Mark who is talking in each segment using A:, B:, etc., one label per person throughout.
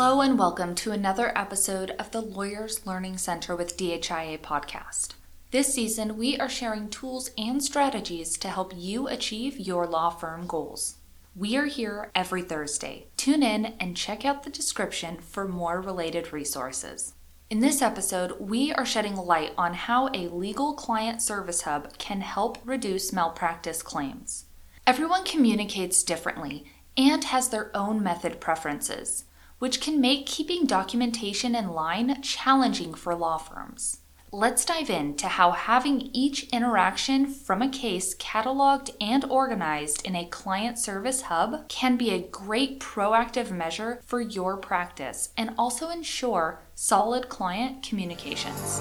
A: Hello and welcome to another episode of the Lawyers Learning Center with DHIA podcast. This season, we are sharing tools and strategies to help you achieve your law firm goals. We are here every Thursday. Tune in and check out the description for more related resources. In this episode, we are shedding light on how a legal client service hub can help reduce malpractice claims. Everyone communicates differently and has their own method preferences which can make keeping documentation in line challenging for law firms. Let's dive into how having each interaction from a case cataloged and organized in a client service hub can be a great proactive measure for your practice and also ensure solid client communications.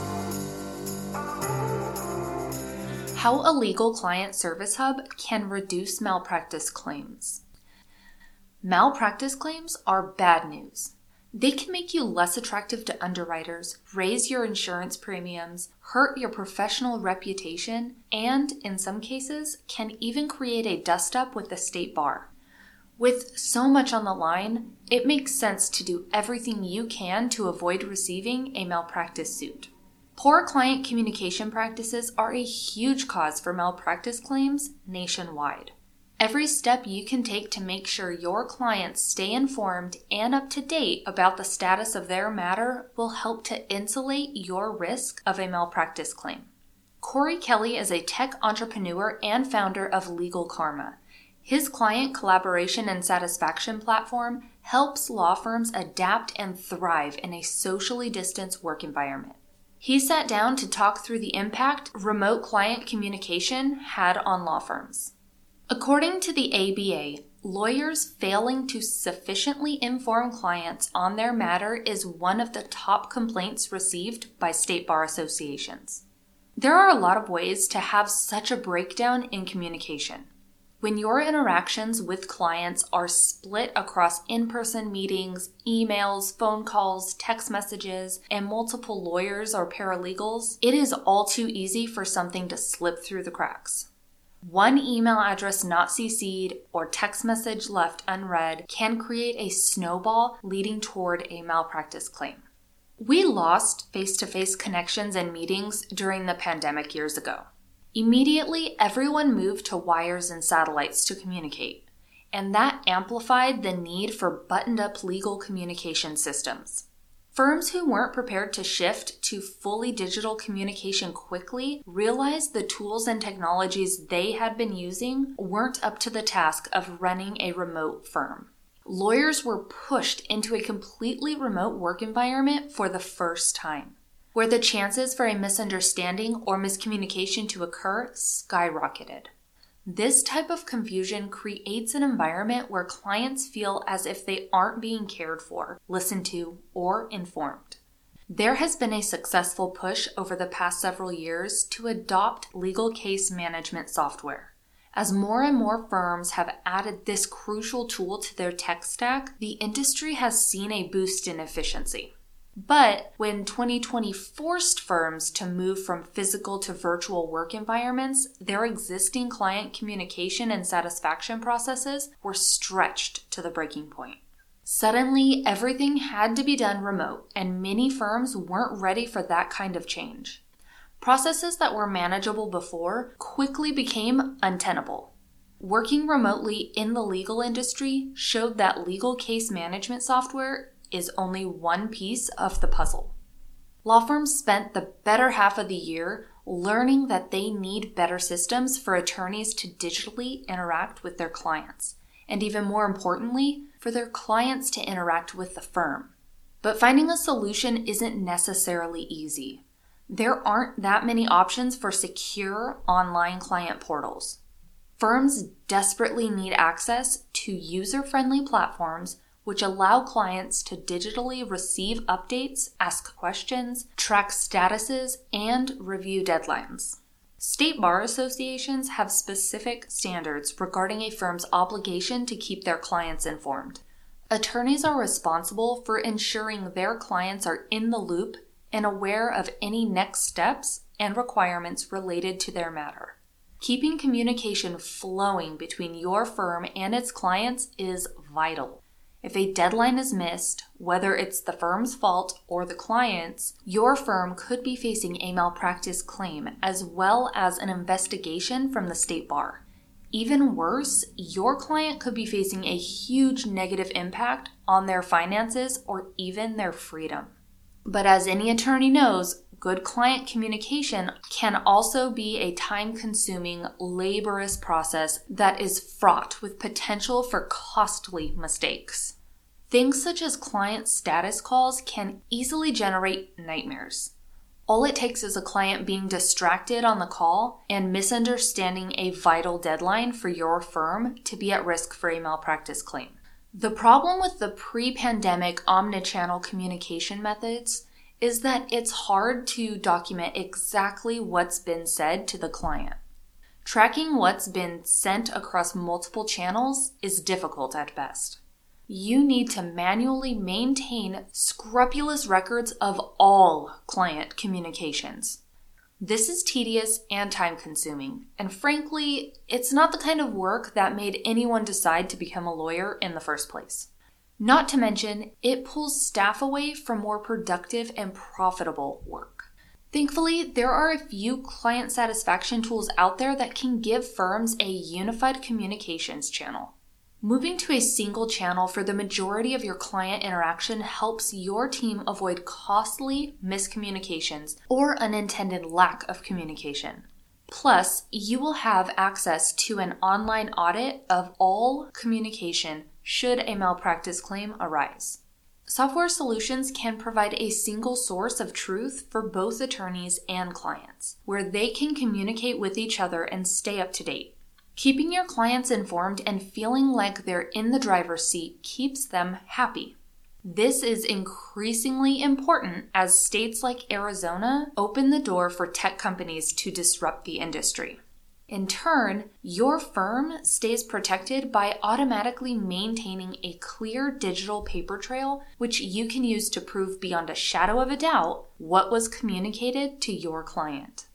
A: How a legal client service hub can reduce malpractice claims. Malpractice claims are bad news. They can make you less attractive to underwriters, raise your insurance premiums, hurt your professional reputation, and, in some cases, can even create a dust up with the state bar. With so much on the line, it makes sense to do everything you can to avoid receiving a malpractice suit. Poor client communication practices are a huge cause for malpractice claims nationwide. Every step you can take to make sure your clients stay informed and up to date about the status of their matter will help to insulate your risk of a malpractice claim. Corey Kelly is a tech entrepreneur and founder of Legal Karma. His client collaboration and satisfaction platform helps law firms adapt and thrive in a socially distanced work environment. He sat down to talk through the impact remote client communication had on law firms. According to the ABA, lawyers failing to sufficiently inform clients on their matter is one of the top complaints received by state bar associations. There are a lot of ways to have such a breakdown in communication. When your interactions with clients are split across in person meetings, emails, phone calls, text messages, and multiple lawyers or paralegals, it is all too easy for something to slip through the cracks. One email address not CC'd or text message left unread can create a snowball leading toward a malpractice claim. We lost face to face connections and meetings during the pandemic years ago. Immediately, everyone moved to wires and satellites to communicate, and that amplified the need for buttoned up legal communication systems. Firms who weren't prepared to shift to fully digital communication quickly realized the tools and technologies they had been using weren't up to the task of running a remote firm. Lawyers were pushed into a completely remote work environment for the first time, where the chances for a misunderstanding or miscommunication to occur skyrocketed. This type of confusion creates an environment where clients feel as if they aren't being cared for, listened to, or informed. There has been a successful push over the past several years to adopt legal case management software. As more and more firms have added this crucial tool to their tech stack, the industry has seen a boost in efficiency. But when 2020 forced firms to move from physical to virtual work environments, their existing client communication and satisfaction processes were stretched to the breaking point. Suddenly, everything had to be done remote, and many firms weren't ready for that kind of change. Processes that were manageable before quickly became untenable. Working remotely in the legal industry showed that legal case management software is only one piece of the puzzle. Law firms spent the better half of the year learning that they need better systems for attorneys to digitally interact with their clients, and even more importantly, for their clients to interact with the firm. But finding a solution isn't necessarily easy. There aren't that many options for secure online client portals. Firms desperately need access to user friendly platforms which allow clients to digitally receive updates, ask questions, track statuses, and review deadlines. State bar associations have specific standards regarding a firm's obligation to keep their clients informed. Attorneys are responsible for ensuring their clients are in the loop and aware of any next steps and requirements related to their matter. Keeping communication flowing between your firm and its clients is vital. If a deadline is missed, whether it's the firm's fault or the client's, your firm could be facing a malpractice claim as well as an investigation from the state bar. Even worse, your client could be facing a huge negative impact on their finances or even their freedom. But as any attorney knows, good client communication can also be a time consuming, laborious process that is fraught with potential for costly mistakes. Things such as client status calls can easily generate nightmares. All it takes is a client being distracted on the call and misunderstanding a vital deadline for your firm to be at risk for a malpractice claim. The problem with the pre pandemic omnichannel communication methods is that it's hard to document exactly what's been said to the client. Tracking what's been sent across multiple channels is difficult at best you need to manually maintain scrupulous records of all client communications. This is tedious and time consuming, and frankly, it's not the kind of work that made anyone decide to become a lawyer in the first place. Not to mention, it pulls staff away from more productive and profitable work. Thankfully, there are a few client satisfaction tools out there that can give firms a unified communications channel. Moving to a single channel for the majority of your client interaction helps your team avoid costly miscommunications or unintended lack of communication. Plus, you will have access to an online audit of all communication should a malpractice claim arise. Software solutions can provide a single source of truth for both attorneys and clients, where they can communicate with each other and stay up to date. Keeping your clients informed and feeling like they're in the driver's seat keeps them happy. This is increasingly important as states like Arizona open the door for tech companies to disrupt the industry. In turn, your firm stays protected by automatically maintaining a clear digital paper trail, which you can use to prove beyond a shadow of a doubt what was communicated to your client.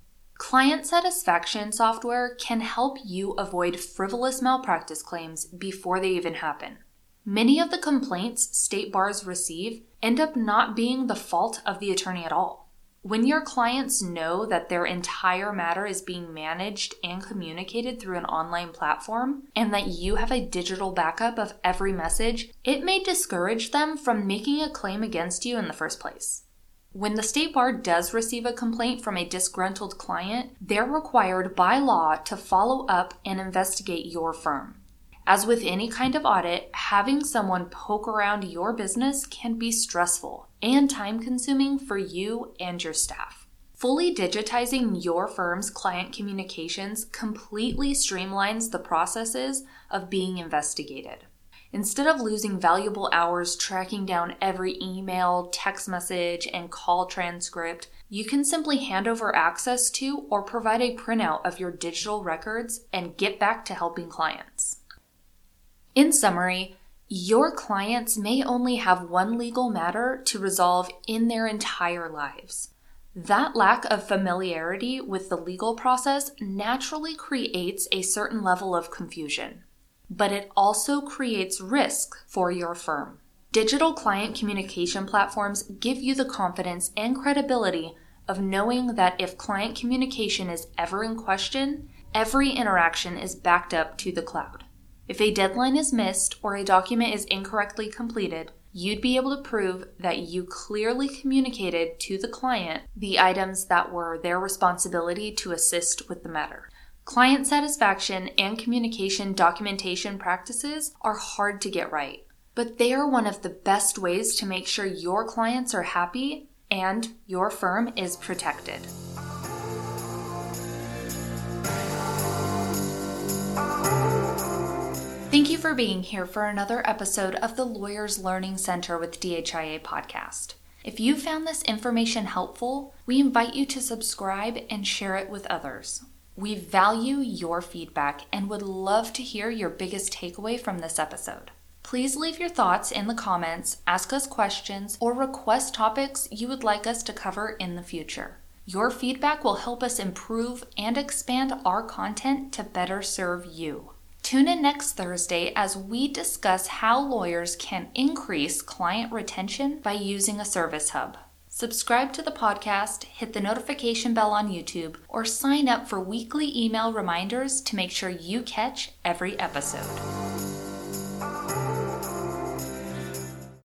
A: Client satisfaction software can help you avoid frivolous malpractice claims before they even happen. Many of the complaints state bars receive end up not being the fault of the attorney at all. When your clients know that their entire matter is being managed and communicated through an online platform, and that you have a digital backup of every message, it may discourage them from making a claim against you in the first place. When the state bar does receive a complaint from a disgruntled client, they're required by law to follow up and investigate your firm. As with any kind of audit, having someone poke around your business can be stressful and time consuming for you and your staff. Fully digitizing your firm's client communications completely streamlines the processes of being investigated. Instead of losing valuable hours tracking down every email, text message, and call transcript, you can simply hand over access to or provide a printout of your digital records and get back to helping clients. In summary, your clients may only have one legal matter to resolve in their entire lives. That lack of familiarity with the legal process naturally creates a certain level of confusion but it also creates risk for your firm. Digital client communication platforms give you the confidence and credibility of knowing that if client communication is ever in question, every interaction is backed up to the cloud. If a deadline is missed or a document is incorrectly completed, you'd be able to prove that you clearly communicated to the client the items that were their responsibility to assist with the matter. Client satisfaction and communication documentation practices are hard to get right, but they are one of the best ways to make sure your clients are happy and your firm is protected. Thank you for being here for another episode of the Lawyers Learning Center with DHIA podcast. If you found this information helpful, we invite you to subscribe and share it with others. We value your feedback and would love to hear your biggest takeaway from this episode. Please leave your thoughts in the comments, ask us questions, or request topics you would like us to cover in the future. Your feedback will help us improve and expand our content to better serve you. Tune in next Thursday as we discuss how lawyers can increase client retention by using a service hub. Subscribe to the podcast, hit the notification bell on YouTube, or sign up for weekly email reminders to make sure you catch every episode.